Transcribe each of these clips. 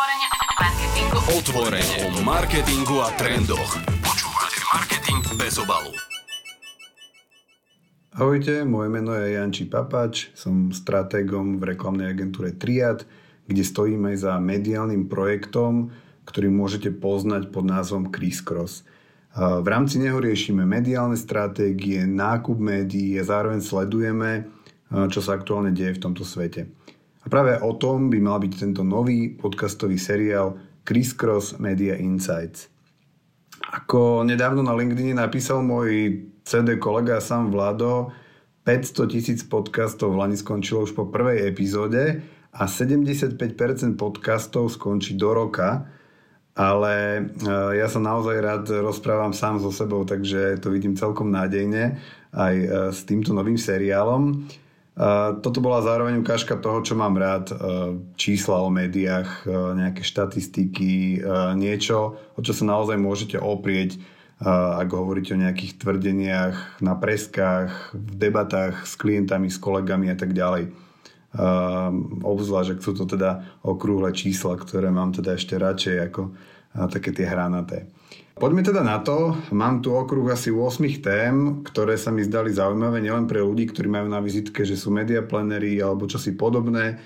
Otvorene o marketingu. Otvorene o marketingu a trendoch. Počúvate Marketing bez obalu. Ahojte, moje meno je Janči Papač, som stratégom v reklamnej agentúre Triad, kde stojím aj za mediálnym projektom, ktorý môžete poznať pod názvom Crisscross. V rámci neho riešime mediálne stratégie, nákup médií a zároveň sledujeme, čo sa aktuálne deje v tomto svete. A práve o tom by mal byť tento nový podcastový seriál Crisscross Media Insights. Ako nedávno na LinkedIn napísal môj CD kolega Sam Vlado, 500 tisíc podcastov v Lani skončilo už po prvej epizóde a 75% podcastov skončí do roka, ale e, ja sa naozaj rád rozprávam sám so sebou, takže to vidím celkom nádejne aj e, s týmto novým seriálom. Toto bola zároveň ukážka toho, čo mám rád. Čísla o médiách, nejaké štatistiky, niečo, o čo sa naozaj môžete oprieť, ak hovoríte o nejakých tvrdeniach na preskách, v debatách s klientami, s kolegami a tak ďalej. Obzvlášť, ak sú to teda okrúhle čísla, ktoré mám teda ešte radšej ako také tie hranaté. Poďme teda na to. Mám tu okruh asi 8 tém, ktoré sa mi zdali zaujímavé nielen pre ľudí, ktorí majú na vizitke, že sú media plenery alebo čosi podobné.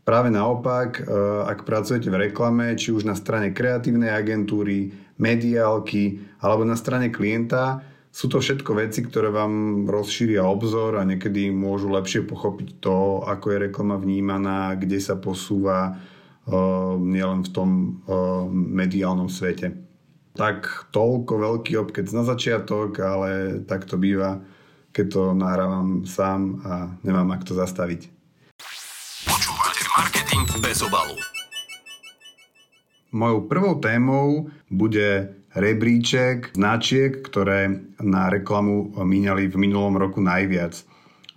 Práve naopak, e, ak pracujete v reklame, či už na strane kreatívnej agentúry, mediálky alebo na strane klienta, sú to všetko veci, ktoré vám rozšíria obzor a niekedy môžu lepšie pochopiť to, ako je reklama vnímaná, kde sa posúva e, nielen v tom e, mediálnom svete tak toľko veľký obkec na začiatok, ale tak to býva, keď to nahrávam sám a nemám ak to zastaviť. Počúvate Marketing bez obalu. Mojou prvou témou bude rebríček značiek, ktoré na reklamu míňali v minulom roku najviac.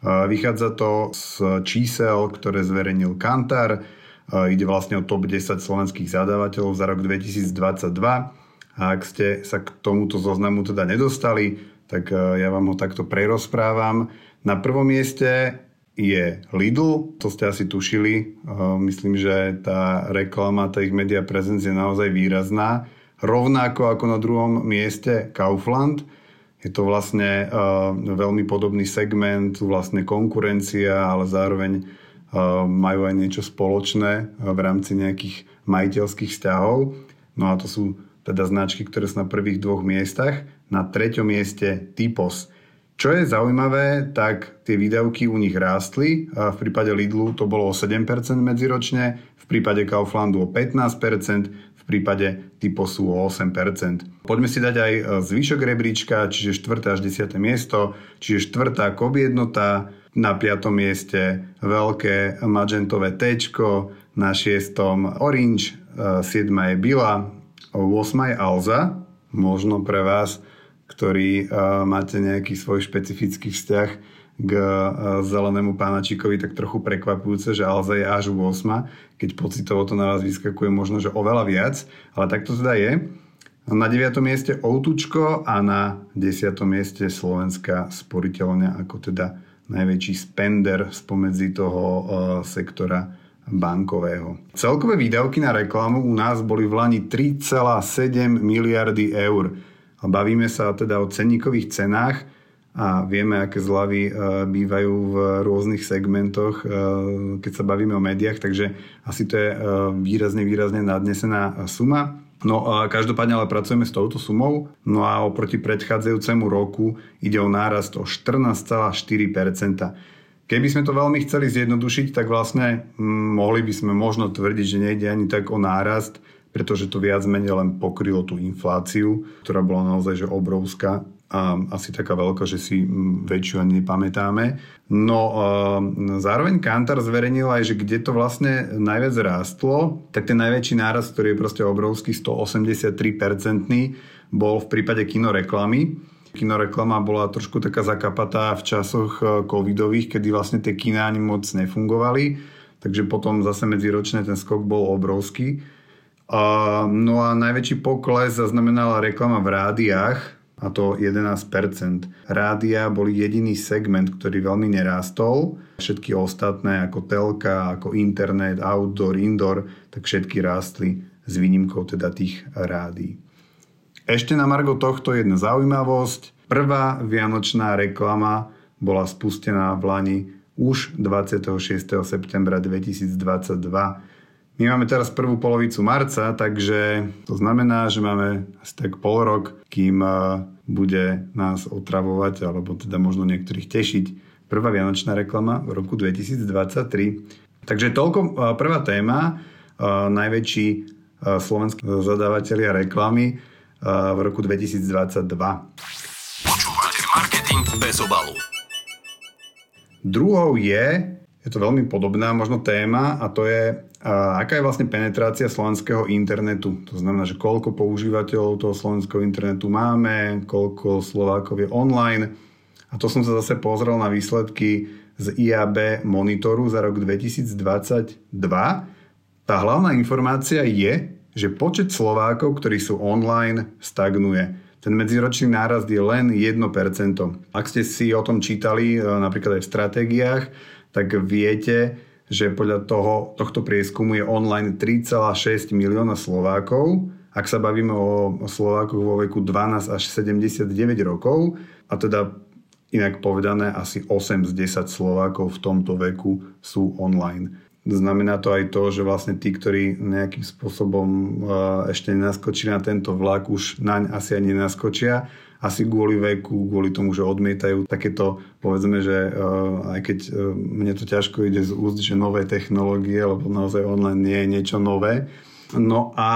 Vychádza to z čísel, ktoré zverejnil Kantar. Ide vlastne o top 10 slovenských zadávateľov za rok 2022 a ak ste sa k tomuto zoznamu teda nedostali, tak e, ja vám ho takto prerozprávam. Na prvom mieste je Lidl, to ste asi tušili. E, myslím, že tá reklama, tá ich media presence je naozaj výrazná. Rovnako ako na druhom mieste Kaufland. Je to vlastne uh, veľmi podobný segment, vlastne konkurencia, ale zároveň majú aj niečo spoločné v rámci nejakých majiteľských vzťahov. No a to sú teda značky, ktoré sú na prvých dvoch miestach. Na treťom mieste Typos. Čo je zaujímavé, tak tie výdavky u nich rástli. V prípade Lidlu to bolo o 7% medziročne, v prípade Kauflandu o 15%, v prípade Typosu o 8%. Poďme si dať aj e, zvyšok rebríčka, čiže 4. až 10. miesto, čiže 4. jednota, na 5. mieste veľké magentové T, na 6. Orange, 7. E, je Bila, 8. Alza, možno pre vás, ktorý uh, máte nejaký svoj špecifický vzťah k uh, zelenému pánačikovi, tak trochu prekvapujúce, že Alza je až 8, keď pocitovo to na vás vyskakuje možno, že oveľa viac, ale tak to teda je. Na 9. mieste Outučko a na 10. mieste Slovenská sporiteľňa ako teda najväčší spender spomedzi toho uh, sektora bankového. Celkové výdavky na reklamu u nás boli v Lani 3,7 miliardy eur. Bavíme sa teda o cenníkových cenách a vieme, aké zľavy e, bývajú v rôznych segmentoch, e, keď sa bavíme o médiách, takže asi to je e, výrazne, výrazne nadnesená suma. No a každopádne ale pracujeme s touto sumou, no a oproti predchádzajúcemu roku ide o nárast o 14,4%. Keby sme to veľmi chceli zjednodušiť, tak vlastne hm, mohli by sme možno tvrdiť, že nejde ani tak o nárast, pretože to viac menej len pokrylo tú infláciu, ktorá bola naozaj že obrovská a asi taká veľká, že si hm, väčšiu ani nepamätáme. No zároveň Kantar zverejnil aj, že kde to vlastne najviac rástlo, tak ten najväčší nárast, ktorý je proste obrovský, 183%, bol v prípade kinoreklamy Kinoreklama bola trošku taká zakapatá v časoch eh, covidových, kedy vlastne tie kina ani moc nefungovali, takže potom zase medziročne ten skok bol obrovský. no a najväčší pokles zaznamenala reklama v rádiách a to 11%. Rádia boli jediný segment, ktorý veľmi nerástol. Všetky ostatné ako telka, ako internet, outdoor, indoor, tak všetky rástli s výnimkou teda tých rádií. Ešte na margo tohto jedna zaujímavosť. Prvá vianočná reklama bola spustená v Lani už 26. septembra 2022 my máme teraz prvú polovicu marca, takže to znamená, že máme asi tak pol rok, kým eh, bude nás otravovať, alebo teda možno niektorých tešiť prvá vianočná reklama v roku 2023. Takže toľko eh, prvá téma, eh, najväčší slovenskí zadávateľia reklamy v roku 2022. Počúvate marketing bez obalu. Druhou je, je to veľmi podobná možno téma a to je a aká je vlastne penetrácia slovenského internetu? To znamená, že koľko používateľov toho slovenského internetu máme, koľko Slovákov je online. A to som sa zase pozrel na výsledky z IAB monitoru za rok 2022. Tá hlavná informácia je, že počet Slovákov, ktorí sú online, stagnuje. Ten medziročný nárast je len 1%. Ak ste si o tom čítali e, napríklad aj v stratégiách, tak viete, že podľa toho, tohto prieskumu je online 3,6 milióna Slovákov. Ak sa bavíme o Slovákoch vo veku 12 až 79 rokov, a teda inak povedané asi 8 z 10 Slovákov v tomto veku sú online. Znamená to aj to, že vlastne tí, ktorí nejakým spôsobom ešte nenaskočili na tento vlak, už naň asi ani nenaskočia asi kvôli veku, kvôli tomu, že odmietajú takéto, povedzme, že uh, aj keď uh, mne to ťažko ide z úst, že nové technológie, lebo naozaj online nie je niečo nové. No a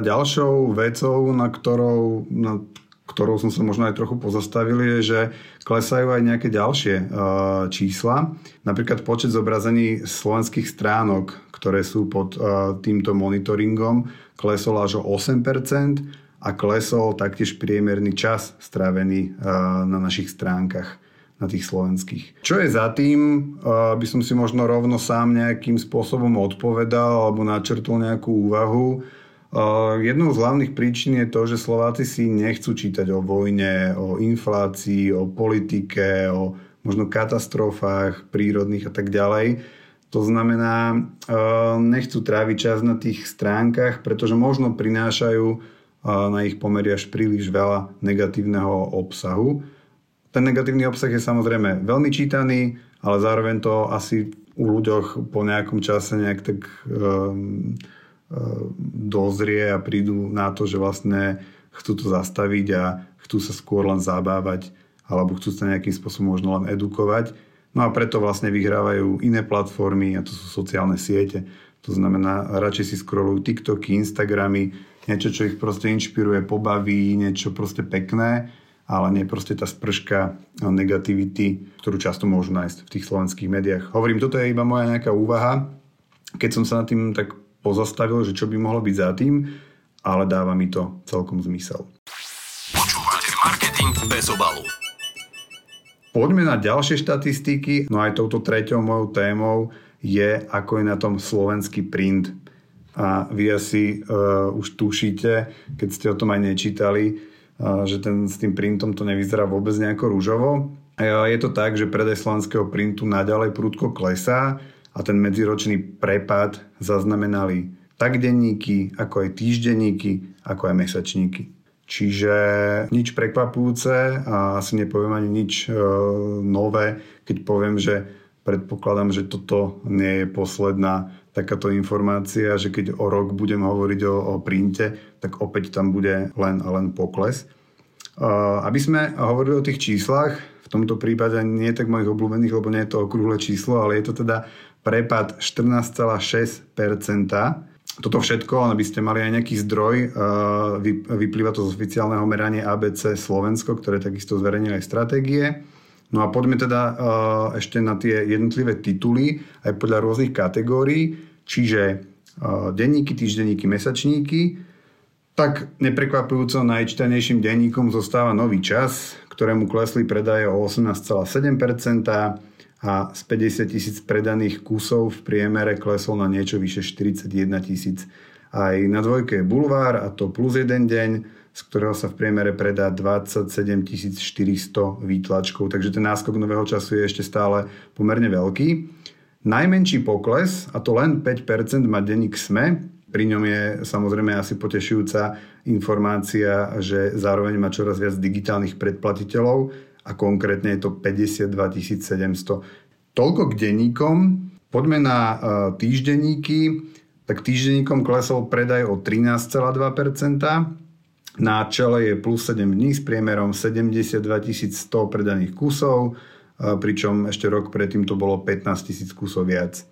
ďalšou vecou, na ktorou, na ktorou som sa možno aj trochu pozastavil, je, že klesajú aj nejaké ďalšie uh, čísla. Napríklad počet zobrazení slovenských stránok, ktoré sú pod uh, týmto monitoringom, klesol až o 8%, a klesol taktiež priemerný čas strávený na našich stránkach na tých slovenských. Čo je za tým, by som si možno rovno sám nejakým spôsobom odpovedal alebo načrtol nejakú úvahu. Jednou z hlavných príčin je to, že Slováci si nechcú čítať o vojne, o inflácii, o politike, o možno katastrofách prírodných a tak ďalej. To znamená, nechcú tráviť čas na tých stránkach, pretože možno prinášajú na ich pomery až príliš veľa negatívneho obsahu. Ten negatívny obsah je samozrejme veľmi čítaný, ale zároveň to asi u ľuďoch po nejakom čase nejak tak um, dozrie a prídu na to, že vlastne chcú to zastaviť a chcú sa skôr len zabávať alebo chcú sa nejakým spôsobom možno len edukovať. No a preto vlastne vyhrávajú iné platformy a to sú sociálne siete. To znamená, radšej si scrollujú TikToky, Instagramy, niečo, čo ich proste inšpiruje, pobaví, niečo proste pekné, ale nie proste tá sprška negativity, ktorú často môžu nájsť v tých slovenských médiách. Hovorím, toto je iba moja nejaká úvaha, keď som sa nad tým tak pozastavil, že čo by mohlo byť za tým, ale dáva mi to celkom zmysel. Počúvate marketing bez obalu. Poďme na ďalšie štatistiky, no aj touto treťou mojou témou je, ako je na tom slovenský print a vy asi uh, už tušíte, keď ste o tom aj nečítali, uh, že ten, s tým printom to nevyzerá vôbec nejako rúžovo. Uh, je to tak, že predaj slovenského printu naďalej prúdko klesá a ten medziročný prepad zaznamenali tak denníky, ako aj týždenníky, ako aj mesačníky. Čiže nič prekvapujúce a asi nepoviem ani nič e, nové, keď poviem, že predpokladám, že toto nie je posledná takáto informácia, že keď o rok budem hovoriť o, o printe, tak opäť tam bude len a len pokles. Uh, aby sme hovorili o tých číslach, v tomto prípade nie tak mojich obľúbených, lebo nie je to okrúhle číslo, ale je to teda prepad 14,6%. Toto všetko, aby ste mali aj nejaký zdroj, vyplýva to z oficiálneho merania ABC Slovensko, ktoré takisto zverejnili aj stratégie. No a poďme teda uh, ešte na tie jednotlivé tituly aj podľa rôznych kategórií, čiže uh, denníky, týždenníky, mesačníky. Tak neprekvapujúco najčítanejším denníkom zostáva Nový čas, ktorému klesli predaje o 18,7% a z 50 tisíc predaných kusov v priemere klesol na niečo vyše 41 tisíc. Aj na dvojke je Bulvár a to plus jeden deň z ktorého sa v priemere predá 27 400 výtlačkov, takže ten náskok nového času je ešte stále pomerne veľký. Najmenší pokles, a to len 5% má denník SME, pri ňom je samozrejme asi potešujúca informácia, že zároveň má čoraz viac digitálnych predplatiteľov a konkrétne je to 52 700. Toľko k denníkom. Poďme na uh, týždenníky. Tak týždenníkom klesol predaj o 13,2%. Na čele je plus 7 dní s priemerom 72 100 predaných kusov pričom ešte rok predtým to bolo 15 tisíc kusov viac.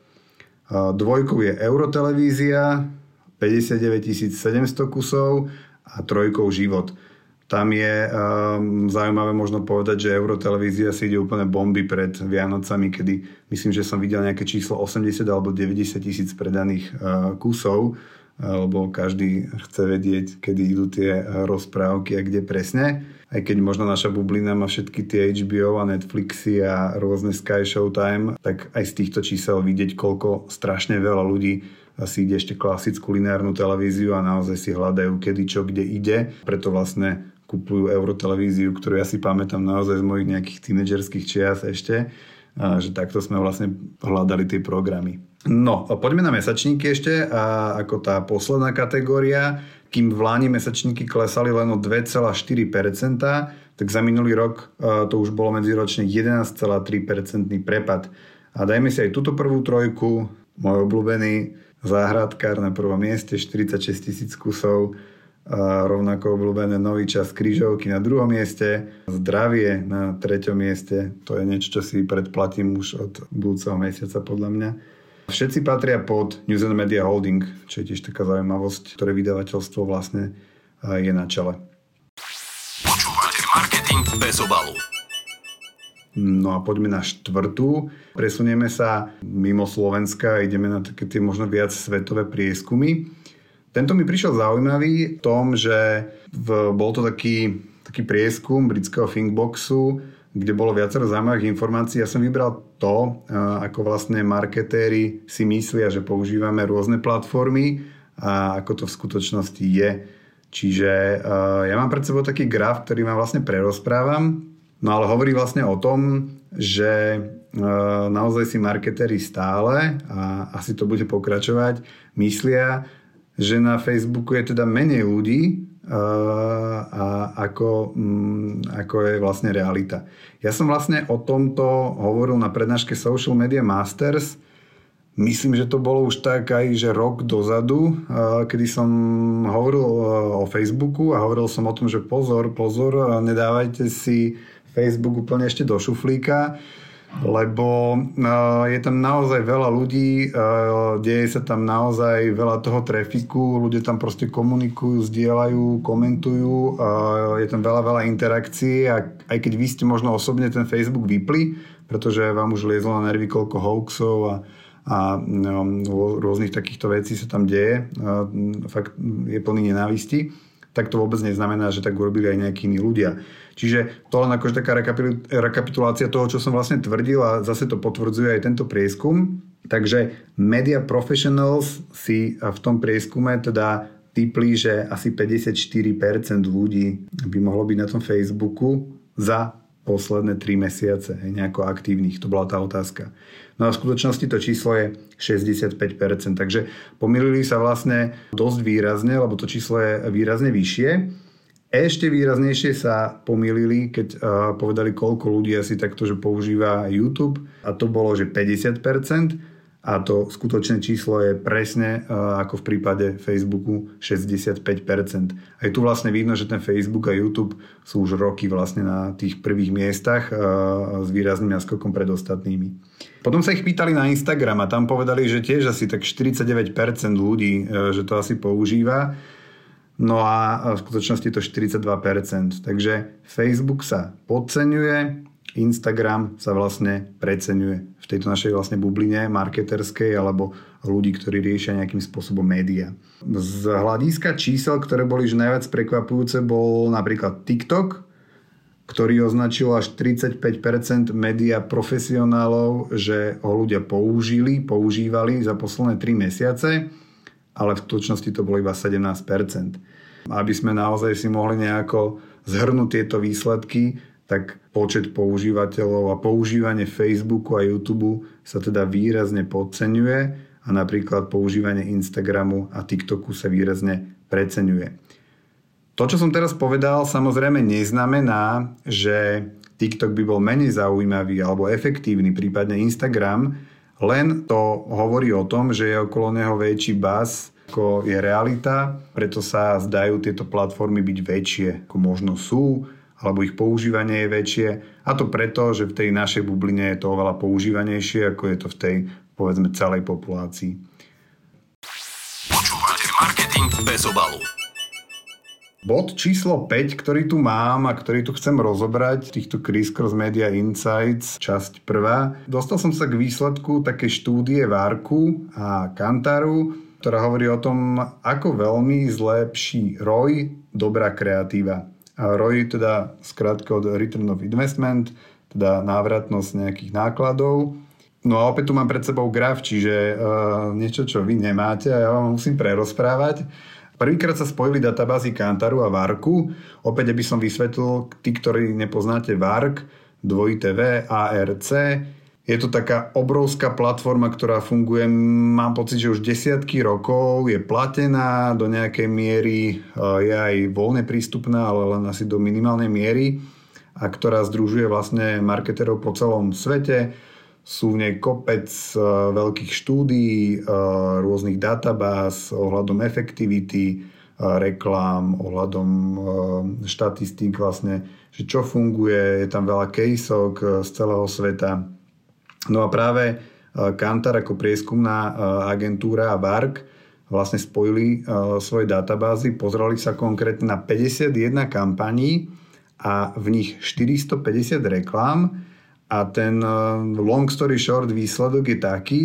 Dvojkou je Eurotelevízia, 59 700 kusov a trojkou Život. Tam je um, zaujímavé možno povedať, že Eurotelevízia si ide úplne bomby pred Vianocami, kedy myslím, že som videl nejaké číslo 80 alebo 90 tisíc predaných uh, kusov, lebo každý chce vedieť, kedy idú tie rozprávky a kde presne aj keď možno naša bublina má všetky tie HBO a Netflixy a rôzne Sky Showtime, tak aj z týchto čísel vidieť, koľko strašne veľa ľudí si ide ešte klasickú lineárnu televíziu a naozaj si hľadajú, kedy čo, kde ide. Preto vlastne kupujú eurotelevíziu, ktorú ja si pamätám naozaj z mojich nejakých tínedžerských čias ešte, že takto sme vlastne hľadali tie programy. No, poďme na mesačníky ešte, a ako tá posledná kategória kým v Láni mesačníky klesali len o 2,4%, tak za minulý rok e, to už bolo medziročne 11,3% prepad. A dajme si aj túto prvú trojku, môj obľúbený záhradkár na prvom mieste, 46 tisíc kusov, a rovnako obľúbené nový čas krížovky na druhom mieste, zdravie na treťom mieste, to je niečo, čo si predplatím už od budúceho mesiaca podľa mňa. Všetci patria pod News and Media Holding, čo je tiež taká zaujímavosť, ktoré vydavateľstvo vlastne je na čele. Počúvate marketing bez obalu. No a poďme na štvrtú. Presunieme sa mimo Slovenska ideme na také tie možno viac svetové prieskumy. Tento mi prišiel zaujímavý v tom, že v, bol to taký, taký prieskum britského Thinkboxu, kde bolo viacero zaujímavých informácií. Ja som vybral to, ako vlastne marketéri si myslia, že používame rôzne platformy a ako to v skutočnosti je. Čiže ja mám pred sebou taký graf, ktorý vám vlastne prerozprávam, no ale hovorí vlastne o tom, že naozaj si marketéri stále, a asi to bude pokračovať, myslia, že na Facebooku je teda menej ľudí, a ako, mm, ako je vlastne realita. Ja som vlastne o tomto hovoril na prednáške Social Media Masters. Myslím, že to bolo už tak aj, že rok dozadu, kedy som hovoril o Facebooku a hovoril som o tom, že pozor, pozor, nedávajte si Facebook úplne ešte do šuflíka lebo uh, je tam naozaj veľa ľudí, uh, deje sa tam naozaj veľa toho trafiku, ľudia tam proste komunikujú, zdieľajú, komentujú, uh, je tam veľa, veľa interakcií a aj keď vy ste možno osobne ten Facebook vypli, pretože vám už liezlo na nervy koľko hoaxov a, a no, rôznych takýchto vecí sa tam deje, fakt je plný nenávisti, tak to vôbec neznamená, že tak urobili aj nejakí iní ľudia. Čiže to len akože taká rekapitulácia toho, čo som vlastne tvrdil a zase to potvrdzuje aj tento prieskum. Takže media professionals si v tom prieskume teda typli, že asi 54% ľudí by mohlo byť na tom Facebooku za posledné 3 mesiace nejako aktívnych. To bola tá otázka. No a v skutočnosti to číslo je 65%, takže pomýlili sa vlastne dosť výrazne, lebo to číslo je výrazne vyššie. Ešte výraznejšie sa pomýlili, keď uh, povedali, koľko ľudí asi takto, že používa YouTube a to bolo, že 50% a to skutočné číslo je presne uh, ako v prípade Facebooku 65%. Aj tu vlastne vidno, že ten Facebook a YouTube sú už roky vlastne na tých prvých miestach uh, s výrazným naskokom pred ostatnými. Potom sa ich pýtali na Instagram a tam povedali, že tiež asi tak 49% ľudí, že to asi používa. No a v skutočnosti to 42%. Takže Facebook sa podceňuje, Instagram sa vlastne preceňuje v tejto našej vlastne bubline marketerskej alebo ľudí, ktorí riešia nejakým spôsobom média. Z hľadiska čísel, ktoré boli že najviac prekvapujúce, bol napríklad TikTok, ktorý označil až 35% média profesionálov, že ho ľudia použili, používali za posledné 3 mesiace ale v skutočnosti to bolo iba 17%. Aby sme naozaj si mohli nejako zhrnúť tieto výsledky, tak počet používateľov a používanie Facebooku a YouTube sa teda výrazne podceňuje a napríklad používanie Instagramu a TikToku sa výrazne preceňuje. To, čo som teraz povedal, samozrejme neznamená, že TikTok by bol menej zaujímavý alebo efektívny, prípadne Instagram, len to hovorí o tom, že je okolo neho väčší bas ako je realita, preto sa zdajú tieto platformy byť väčšie, ako možno sú, alebo ich používanie je väčšie. A to preto, že v tej našej bubline je to oveľa používanejšie, ako je to v tej, povedzme, celej populácii. Počúvate marketing bez obalu. Bod číslo 5, ktorý tu mám a ktorý tu chcem rozobrať, týchto Chris Cross Media Insights, časť prvá. Dostal som sa k výsledku takej štúdie Várku a Kantaru, ktorá hovorí o tom, ako veľmi zlepší ROI dobrá kreatíva. A ROI teda skrátko od Return of Investment, teda návratnosť nejakých nákladov. No a opäť tu mám pred sebou graf, čiže uh, niečo, čo vy nemáte a ja vám musím prerozprávať. Prvýkrát sa spojili databázy Kantaru a Varku. Opäť, aby som vysvetlil, tí, ktorí nepoznáte Vark, dvojité V, ARC, je to taká obrovská platforma, ktorá funguje, mám pocit, že už desiatky rokov, je platená do nejakej miery, je aj voľne prístupná, ale len asi do minimálnej miery a ktorá združuje vlastne marketerov po celom svete sú v nej kopec uh, veľkých štúdií, uh, rôznych databáz ohľadom efektivity, uh, reklám, ohľadom štatistík vlastne, že čo funguje, je tam veľa caseok z celého sveta. No a práve Kantar ako prieskumná agentúra a VARK vlastne spojili svoje databázy, pozreli sa konkrétne na 51 kampaní a v nich 450 reklám, a ten eh, long story short výsledok je taký,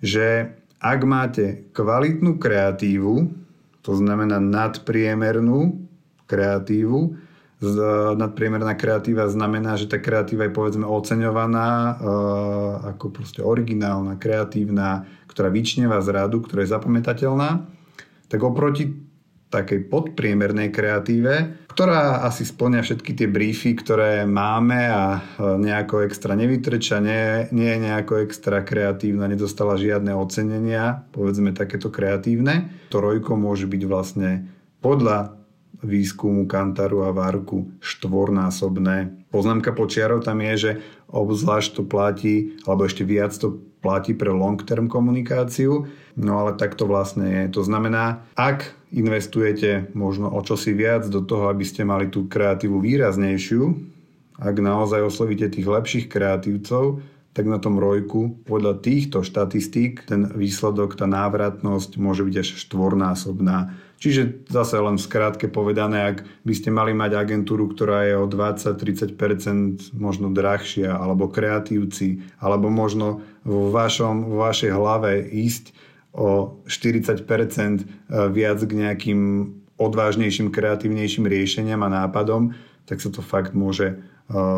že ak máte kvalitnú kreatívu, to znamená nadpriemernú kreatívu, nadpriemerná kreatíva znamená, že tá kreatíva je povedzme oceňovaná e, ako proste originálna, kreatívna, ktorá vyčneva z radu, ktorá je zapamätateľná, tak oproti takej podpriemernej kreatíve, ktorá asi splňa všetky tie briefy, ktoré máme a e, nejako extra nevytrča, nie, nie je nejako extra kreatívna, nedostala žiadne ocenenia, povedzme takéto kreatívne. To rojko môže byť vlastne podľa výskumu Kantaru a Várku štvornásobné. Poznámka počiarov tam je, že obzvlášť to platí, alebo ešte viac to platí pre long-term komunikáciu, no ale tak to vlastne je. To znamená, ak investujete možno o čosi viac do toho, aby ste mali tú kreatívu výraznejšiu, ak naozaj oslovíte tých lepších kreatívcov, tak na tom rojku podľa týchto štatistík ten výsledok, tá návratnosť môže byť až štvornásobná. Čiže zase len skrátke povedané, ak by ste mali mať agentúru, ktorá je o 20-30% možno drahšia, alebo kreatívci, alebo možno vo, vašom, vo vašej hlave ísť o 40% e, viac k nejakým odvážnejším, kreatívnejším riešeniam a nápadom, tak sa to fakt môže e,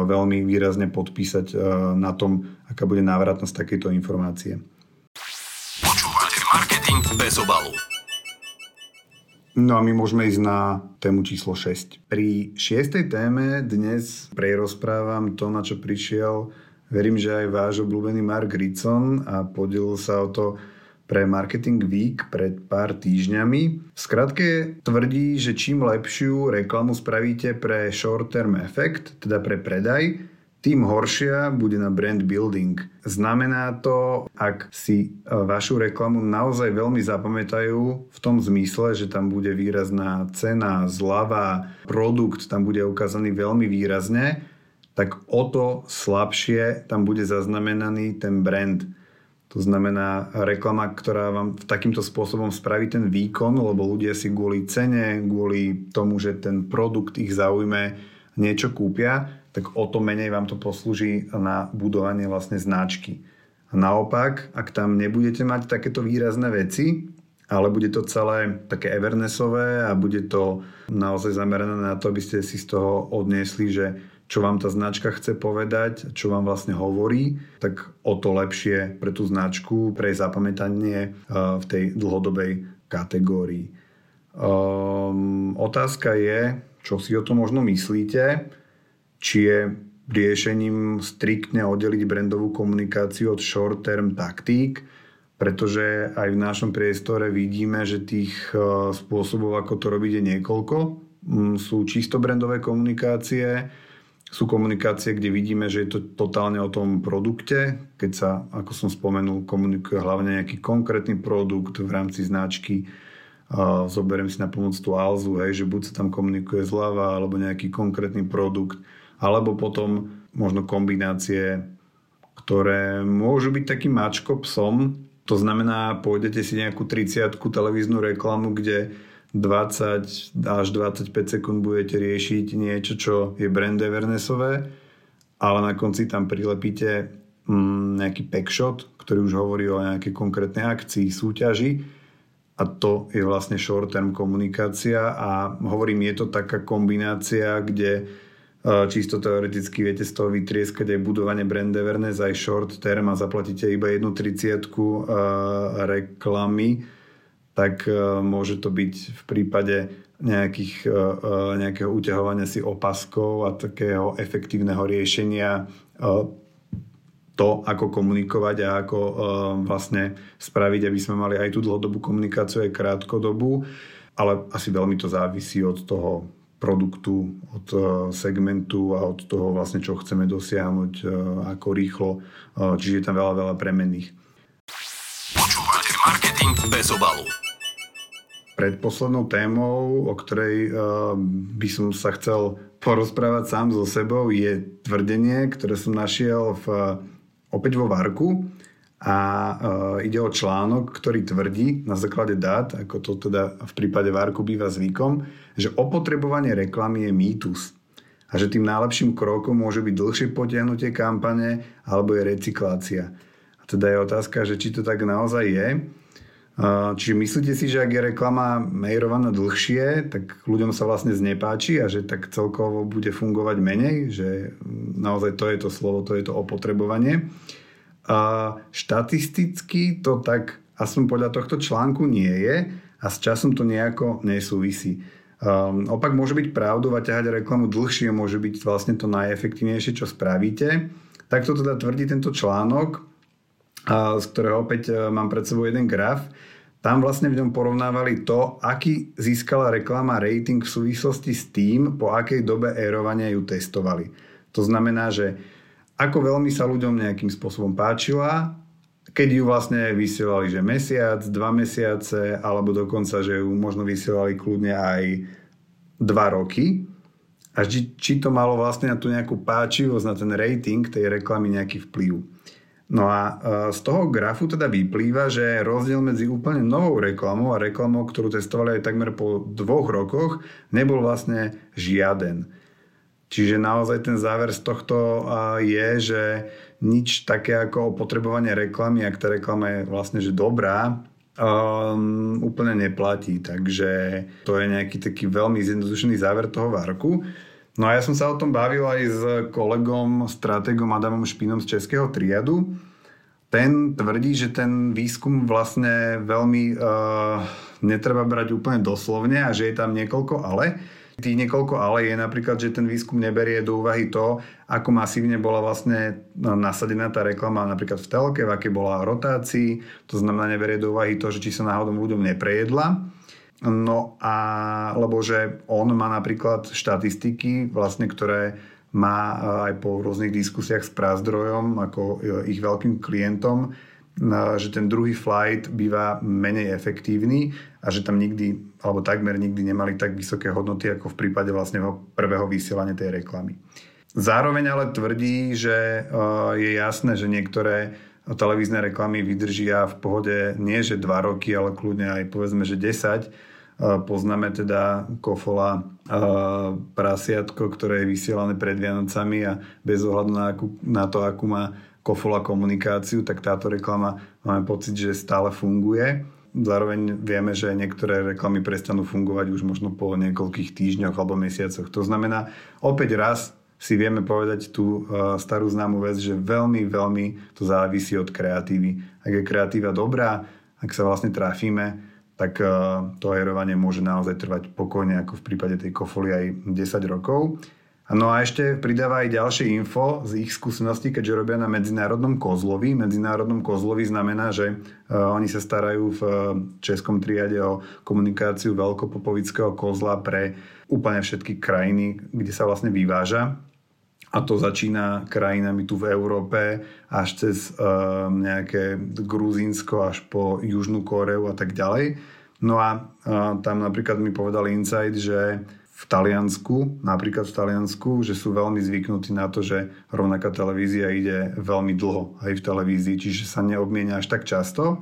veľmi výrazne podpísať e, na tom, aká bude návratnosť takejto informácie. Počúvate marketing bez obalu. No a my môžeme ísť na tému číslo 6. Pri šiestej téme dnes prerozprávam to, na čo prišiel, verím, že aj váš obľúbený Mark Ritson a podelil sa o to pre Marketing Week pred pár týždňami. V skratke tvrdí, že čím lepšiu reklamu spravíte pre short-term effect, teda pre predaj, tým horšia bude na brand building. Znamená to, ak si e, vašu reklamu naozaj veľmi zapamätajú v tom zmysle, že tam bude výrazná cena, zlava, produkt tam bude ukázaný veľmi výrazne, tak o to slabšie tam bude zaznamenaný ten brand. To znamená reklama, ktorá vám takýmto spôsobom spraví ten výkon, lebo ľudia si kvôli cene, kvôli tomu, že ten produkt ich zaujme, niečo kúpia, tak o to menej vám to poslúži na budovanie vlastne značky. A naopak, ak tam nebudete mať takéto výrazné veci, ale bude to celé také evernessové a bude to naozaj zamerané na to, aby ste si z toho odniesli, že čo vám tá značka chce povedať, čo vám vlastne hovorí, tak o to lepšie pre tú značku, pre jej zapamätanie eh, v tej dlhodobej kategórií. Um, otázka je, čo si o tom možno myslíte, či je riešením striktne oddeliť brandovú komunikáciu od short-term taktík, pretože aj v našom priestore vidíme, že tých uh, spôsobov, ako to robiť, je niekoľko. Um, sú čisto brandové komunikácie, sú komunikácie, kde vidíme, že je to totálne o tom produkte, keď sa, ako som spomenul, komunikuje hlavne nejaký konkrétny produkt v rámci značky, zoberiem si na pomoc tú Alzu, hej, že buď sa tam komunikuje zľava, alebo nejaký konkrétny produkt, alebo potom možno kombinácie, ktoré môžu byť takým mačko psom. To znamená, pôjdete si nejakú 30 televíznu reklamu, kde 20 až 25 sekúnd budete riešiť niečo, čo je brand awarenessové, ale na konci tam prilepíte mm, nejaký packshot, ktorý už hovorí o nejakej konkrétnej akcii, súťaži. A to je vlastne short term komunikácia. A hovorím, je to taká kombinácia, kde e, čisto teoreticky viete z toho vytrieskať aj budovanie brand awareness, aj short term a zaplatíte iba jednu triciatku e, reklamy, tak e, môže to byť v prípade nejakých, nejakého uťahovania si opaskov a takého efektívneho riešenia to, ako komunikovať a ako vlastne spraviť, aby sme mali aj tú dlhodobú komunikáciu, aj krátkodobú, ale asi veľmi to závisí od toho produktu, od segmentu a od toho vlastne, čo chceme dosiahnuť, ako rýchlo, čiže je tam veľa, veľa premenných. Počúvate marketing bez obalu. Predposlednou témou, o ktorej uh, by som sa chcel porozprávať sám so sebou, je tvrdenie, ktoré som našiel v opäť vo Varku a uh, ide o článok, ktorý tvrdí na základe dát, ako to teda v prípade Varku býva zvykom, že opotrebovanie reklamy je mýtus a že tým najlepším krokom môže byť dlhšie potiahnutie kampane alebo je recyklácia. A teda je otázka, že či to tak naozaj je. Čiže myslíte si, že ak je reklama mejrovaná dlhšie, tak ľuďom sa vlastne znepáči a že tak celkovo bude fungovať menej, že naozaj to je to slovo, to je to opotrebovanie. A štatisticky to tak aspoň podľa tohto článku nie je a s časom to nejako nesúvisí. Um, opak môže byť pravdou a ťahať reklamu dlhšie môže byť vlastne to najefektívnejšie, čo spravíte. Tak to teda tvrdí tento článok z ktorého opäť e, mám pred sebou jeden graf. Tam vlastne v ňom porovnávali to, aký získala reklama rating v súvislosti s tým, po akej dobe érovania ju testovali. To znamená, že ako veľmi sa ľuďom nejakým spôsobom páčila, keď ju vlastne vysielali, že mesiac, dva mesiace, alebo dokonca, že ju možno vysielali kľudne aj dva roky. A či, to malo vlastne na tú nejakú páčivosť, na ten rating tej reklamy nejaký vplyv. No a e, z toho grafu teda vyplýva, že rozdiel medzi úplne novou reklamou a reklamou, ktorú testovali aj takmer po dvoch rokoch, nebol vlastne žiaden. Čiže naozaj ten záver z tohto je, že nič také ako opotrebovanie reklamy, ak tá reklama je vlastne že dobrá, um, úplne neplatí. Takže to je nejaký taký veľmi zjednodušený záver toho varku. No a ja som sa o tom bavil aj s kolegom, stratégom Adamom Špinom z Českého triadu. Ten tvrdí, že ten výskum vlastne veľmi uh, netreba brať úplne doslovne a že je tam niekoľko ale. Tých niekoľko ale je napríklad, že ten výskum neberie do úvahy to, ako masívne bola vlastne nasadená tá reklama napríklad v telke, v aké bola rotácii. To znamená, neberie do úvahy to, že či sa náhodou ľuďom neprejedla No a lebo že on má napríklad štatistiky, vlastne, ktoré má eh, aj po rôznych diskusiách s prázdrojom, ako eh, ich veľkým klientom, eh, že ten druhý flight býva menej efektívny a že tam nikdy, alebo takmer nikdy nemali tak vysoké hodnoty, ako v prípade vlastne prvého vysielania tej reklamy. Zároveň ale tvrdí, že je jasné, že niektoré televízne reklamy vydržia v pohode nie že 2 roky, ale kľudne aj povedzme, že 10 Poznáme teda kofola prasiatko, ktoré je vysielané pred Vianocami a bez ohľadu na, akú, na to, akú má kofola komunikáciu, tak táto reklama máme pocit, že stále funguje. Zároveň vieme, že niektoré reklamy prestanú fungovať už možno po niekoľkých týždňoch alebo mesiacoch. To znamená, opäť raz si vieme povedať tú starú známu vec, že veľmi, veľmi to závisí od kreatívy. Ak je kreatíva dobrá, ak sa vlastne trafíme, tak to aerovanie môže naozaj trvať pokojne, ako v prípade tej kofoly aj 10 rokov. No a ešte pridáva aj ďalšie info z ich skúseností, keďže robia na medzinárodnom kozlovi. Medzinárodnom kozlovi znamená, že uh, oni sa starajú v českom triade o komunikáciu veľkopopovického kozla pre úplne všetky krajiny, kde sa vlastne vyváža. A to začína krajinami tu v Európe až cez uh, nejaké Gruzínsko až po Južnú Koreu a tak ďalej. No a uh, tam napríklad mi povedali Insight, že v Taliansku, napríklad v Taliansku, že sú veľmi zvyknutí na to, že rovnaká televízia ide veľmi dlho aj v televízii, čiže sa neobmienia až tak často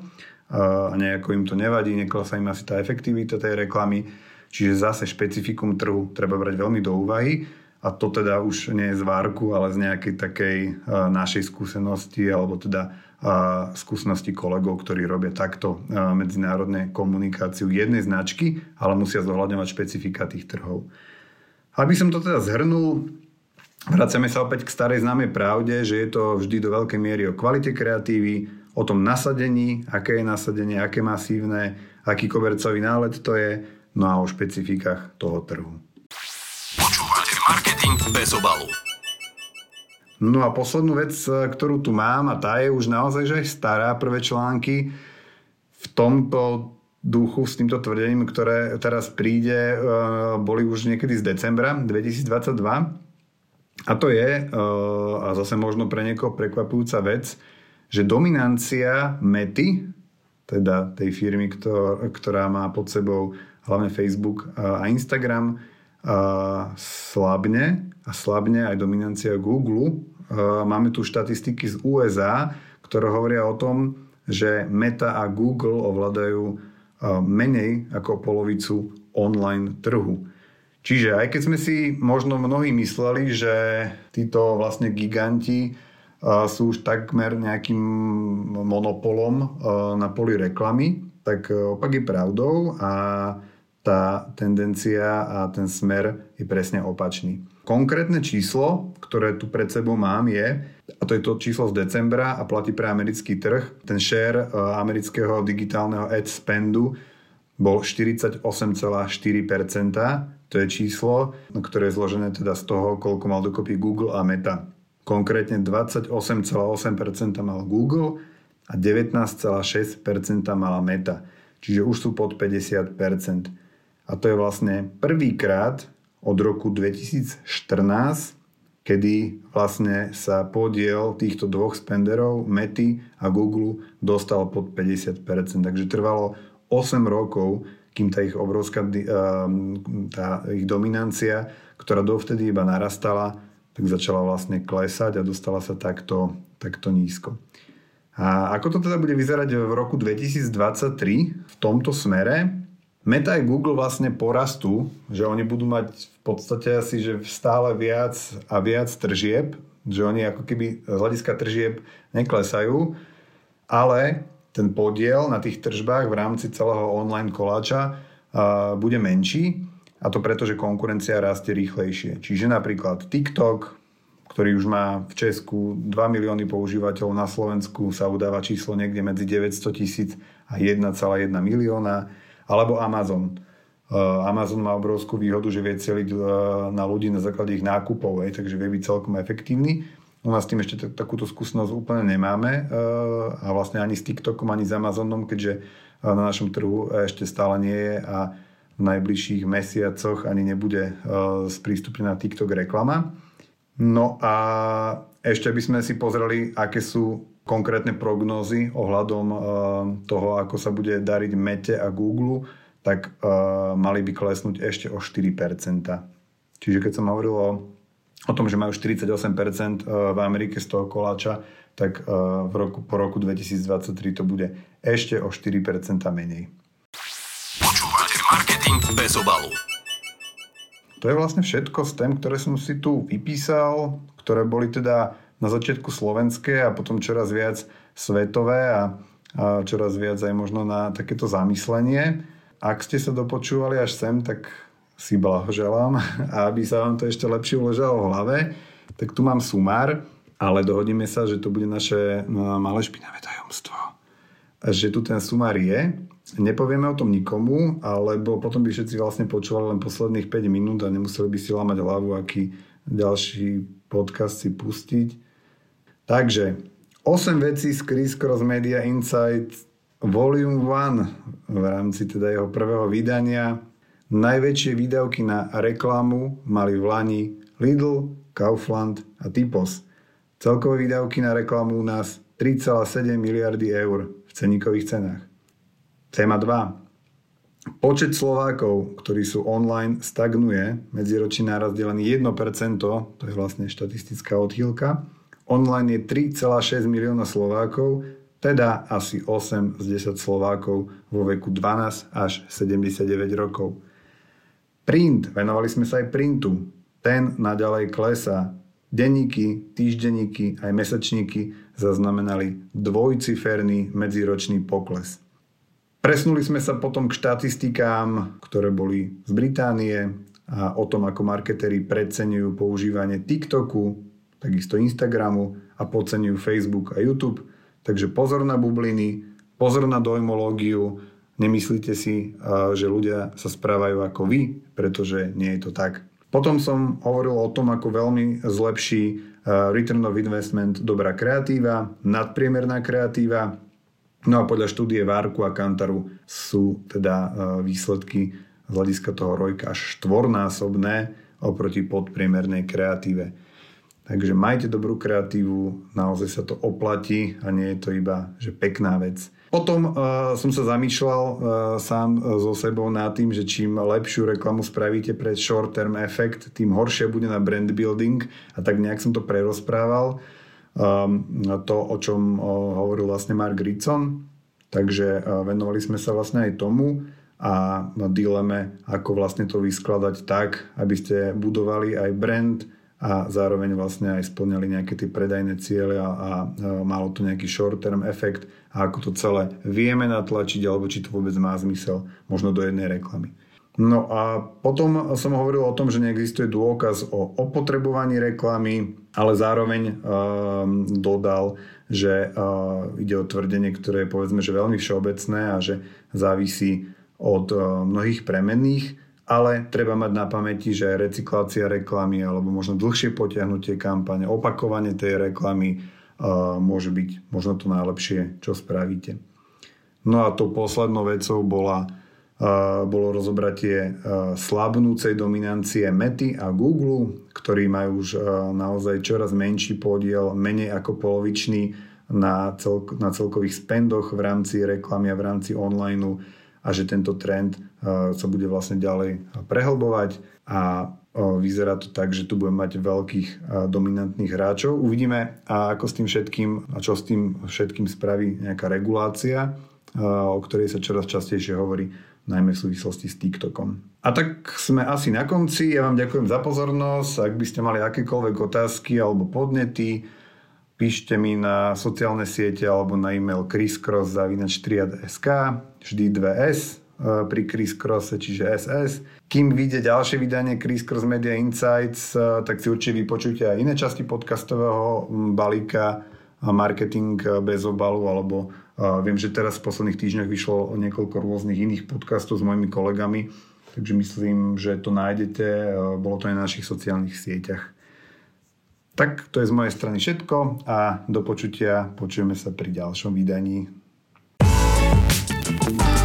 a nejako im to nevadí, neklesá im asi tá efektivita tej reklamy, čiže zase špecifikum trhu treba brať veľmi do úvahy a to teda už nie je z várku, ale z nejakej takej našej skúsenosti alebo teda skúsenosti kolegov, ktorí robia takto medzinárodné komunikáciu jednej značky, ale musia zohľadňovať špecifika tých trhov. Aby som to teda zhrnul, vracame sa opäť k starej známej pravde, že je to vždy do veľkej miery o kvalite kreatívy, o tom nasadení, aké je nasadenie, aké masívne, aký kobercový nálet to je, no a o špecifikách toho trhu. Bez obalu. No a poslednú vec, e, ktorú tu mám, a tá je už naozaj že aj stará, prvé články v tomto duchu s týmto tvrdením, ktoré teraz príde, e, boli už niekedy z decembra 2022. A to je, e, a zase možno pre niekoho prekvapujúca vec, že dominancia Mety, teda tej firmy, ktorá má pod sebou hlavne Facebook a Instagram, slabne a slabne aj dominancia Google máme tu štatistiky z USA, ktoré hovoria o tom, že Meta a Google ovládajú menej ako polovicu online trhu. Čiže aj keď sme si možno mnohí mysleli, že títo vlastne giganti sú už takmer nejakým monopolom na poli reklamy, tak opak je pravdou a tá tendencia a ten smer je presne opačný. Konkrétne číslo, ktoré tu pred sebou mám je, a to je to číslo z decembra a platí pre americký trh, ten share e, amerického digitálneho ad spendu bol 48,4%. To je číslo, ktoré je zložené teda z toho, koľko mal dokopy Google a Meta. Konkrétne 28,8% mal Google a 19,6% mala Meta. Čiže už sú pod 50%. A to je vlastne prvýkrát od roku 2014, kedy vlastne sa podiel týchto dvoch spenderov, Mety a Google, dostal pod 50%. Takže trvalo 8 rokov, kým tá ich obrovská tá ich dominancia, ktorá dovtedy iba narastala, tak začala vlastne klesať a dostala sa takto, takto nízko. A ako to teda bude vyzerať v roku 2023 v tomto smere? Meta aj Google vlastne porastú, že oni budú mať v podstate asi že stále viac a viac tržieb, že oni ako keby z hľadiska tržieb neklesajú, ale ten podiel na tých tržbách v rámci celého online koláča bude menší a to preto, že konkurencia rastie rýchlejšie. Čiže napríklad TikTok, ktorý už má v Česku 2 milióny používateľov, na Slovensku sa udáva číslo niekde medzi 900 tisíc a 1,1 milióna alebo Amazon. Uh, Amazon má obrovskú výhodu, že vie celiť uh, na ľudí na základe ich nákupov, aj, takže vie byť celkom efektívny. U nás tým ešte takúto skúsenosť úplne nemáme uh, a vlastne ani s TikTokom, ani s Amazonom, keďže na našom trhu ešte stále nie je a v najbližších mesiacoch ani nebude sprístupnená TikTok reklama. No a ešte by sme si pozreli, aké sú konkrétne prognózy ohľadom uh, toho, ako sa bude dariť Mete a Google, tak uh, mali by klesnúť ešte o 4%. Čiže keď som hovoril o, o tom, že majú 48% uh, v Amerike z toho koláča, tak v roku, po roku 2023 to bude ešte o 4% menej. Počúvate marketing bez obalu. To je vlastne všetko z tém, ktoré som si tu vypísal, ktoré boli teda na začiatku slovenské a potom čoraz viac svetové a, a čoraz viac aj možno na takéto zamyslenie. Ak ste sa dopočúvali až sem, tak si blahoželám a aby sa vám to ešte lepšie uležalo v hlave, tak tu mám sumár, ale dohodíme sa, že to bude naše no, malé špinavé tajomstvo. Že tu ten sumár je. nepovieme o tom nikomu, alebo potom by všetci vlastne počúvali len posledných 5 minút a nemuseli by si lámať hlavu, aký ďalší podcast si pustiť. Takže 8 vecí z Chris Cross Media Insights Volume 1 v rámci teda jeho prvého vydania. Najväčšie výdavky na reklamu mali v Lani Lidl, Kaufland a Typos. Celkové výdavky na reklamu u nás 3,7 miliardy eur v ceníkových cenách. Téma 2. Počet Slovákov, ktorí sú online, stagnuje. Medziročný náraz je len 1%, to je vlastne štatistická odchýlka. Online je 3,6 milióna Slovákov, teda asi 8 z 10 Slovákov vo veku 12 až 79 rokov. Print, venovali sme sa aj printu. Ten naďalej klesá. Denníky, týždenníky aj mesačníky zaznamenali dvojciferný medziročný pokles. Presnuli sme sa potom k štatistikám, ktoré boli z Británie a o tom, ako marketéri preceňujú používanie TikToku, takisto Instagramu a podceňujú Facebook a YouTube. Takže pozor na bubliny, pozor na dojmológiu, nemyslíte si, že ľudia sa správajú ako vy, pretože nie je to tak. Potom som hovoril o tom, ako veľmi zlepší eh, return of investment dobrá kreatíva, nadpriemerná kreatíva. No a podľa štúdie Várku a Kantaru sú teda eh, výsledky z hľadiska toho rojka až štvornásobné oproti podpriemernej kreatíve. Takže majte dobrú kreatívu, naozaj sa to oplatí a nie je to iba že pekná vec. Potom uh, som sa zamýšľal uh, sám uh, so sebou nad tým, že čím lepšiu reklamu spravíte pre short term efekt, tým horšie bude na brand building a tak nejak som to prerozprával. Um, to, o čom uh, hovoril vlastne Mark Ritson. Takže uh, venovali sme sa vlastne aj tomu a dileme, ako vlastne to vyskladať tak, aby ste budovali aj brand, a zároveň vlastne aj splňali nejaké tie predajné ciele a, a, malo to nejaký short term efekt a ako to celé vieme natlačiť alebo či to vôbec má zmysel možno do jednej reklamy. No a potom som hovoril o tom, že neexistuje dôkaz o opotrebovaní reklamy, ale zároveň um, dodal, že uh, ide o tvrdenie, ktoré je povedzme, že veľmi všeobecné a že závisí od uh, mnohých premenných ale treba mať na pamäti, že recyklácia reklamy alebo možno dlhšie potiahnutie kampane, opakovanie tej reklamy uh, môže byť možno to najlepšie, čo spravíte. No a tou poslednou vecou bola, uh, bolo rozobratie uh, slabnúcej dominancie Mety a Google, ktorí majú už naozaj čoraz menší podiel, menej ako polovičný na, cel, na celkových spendoch v rámci reklamy a v rámci online a že tento trend e, sa bude vlastne ďalej prehlbovať a e, vyzerá to tak, že tu budeme mať veľkých e, dominantných hráčov. Uvidíme, ako s tým všetkým, čo s tým všetkým spraví nejaká regulácia, o ktorej sa čoraz častejšie hovorí, najmä v súvislosti s TikTokom. A tak sme asi na konci. Ja vám ďakujem za pozornosť. Ak by ste mali akékoľvek otázky alebo podnety, píšte mi na sociálne siete alebo na e-mail chriscross.sk vždy 2S e, pri Chris Crosse, čiže SS. Kým vyjde ďalšie vydanie Chris Cross Media Insights, e, tak si určite vypočujte aj iné časti podcastového balíka Marketing bez obalu, alebo e, viem, že teraz v posledných týždňoch vyšlo niekoľko rôznych iných podcastov s mojimi kolegami, takže myslím, že to nájdete, bolo to aj na našich sociálnych sieťach. Tak to je z mojej strany všetko a do počutia počujeme sa pri ďalšom vydaní. thank you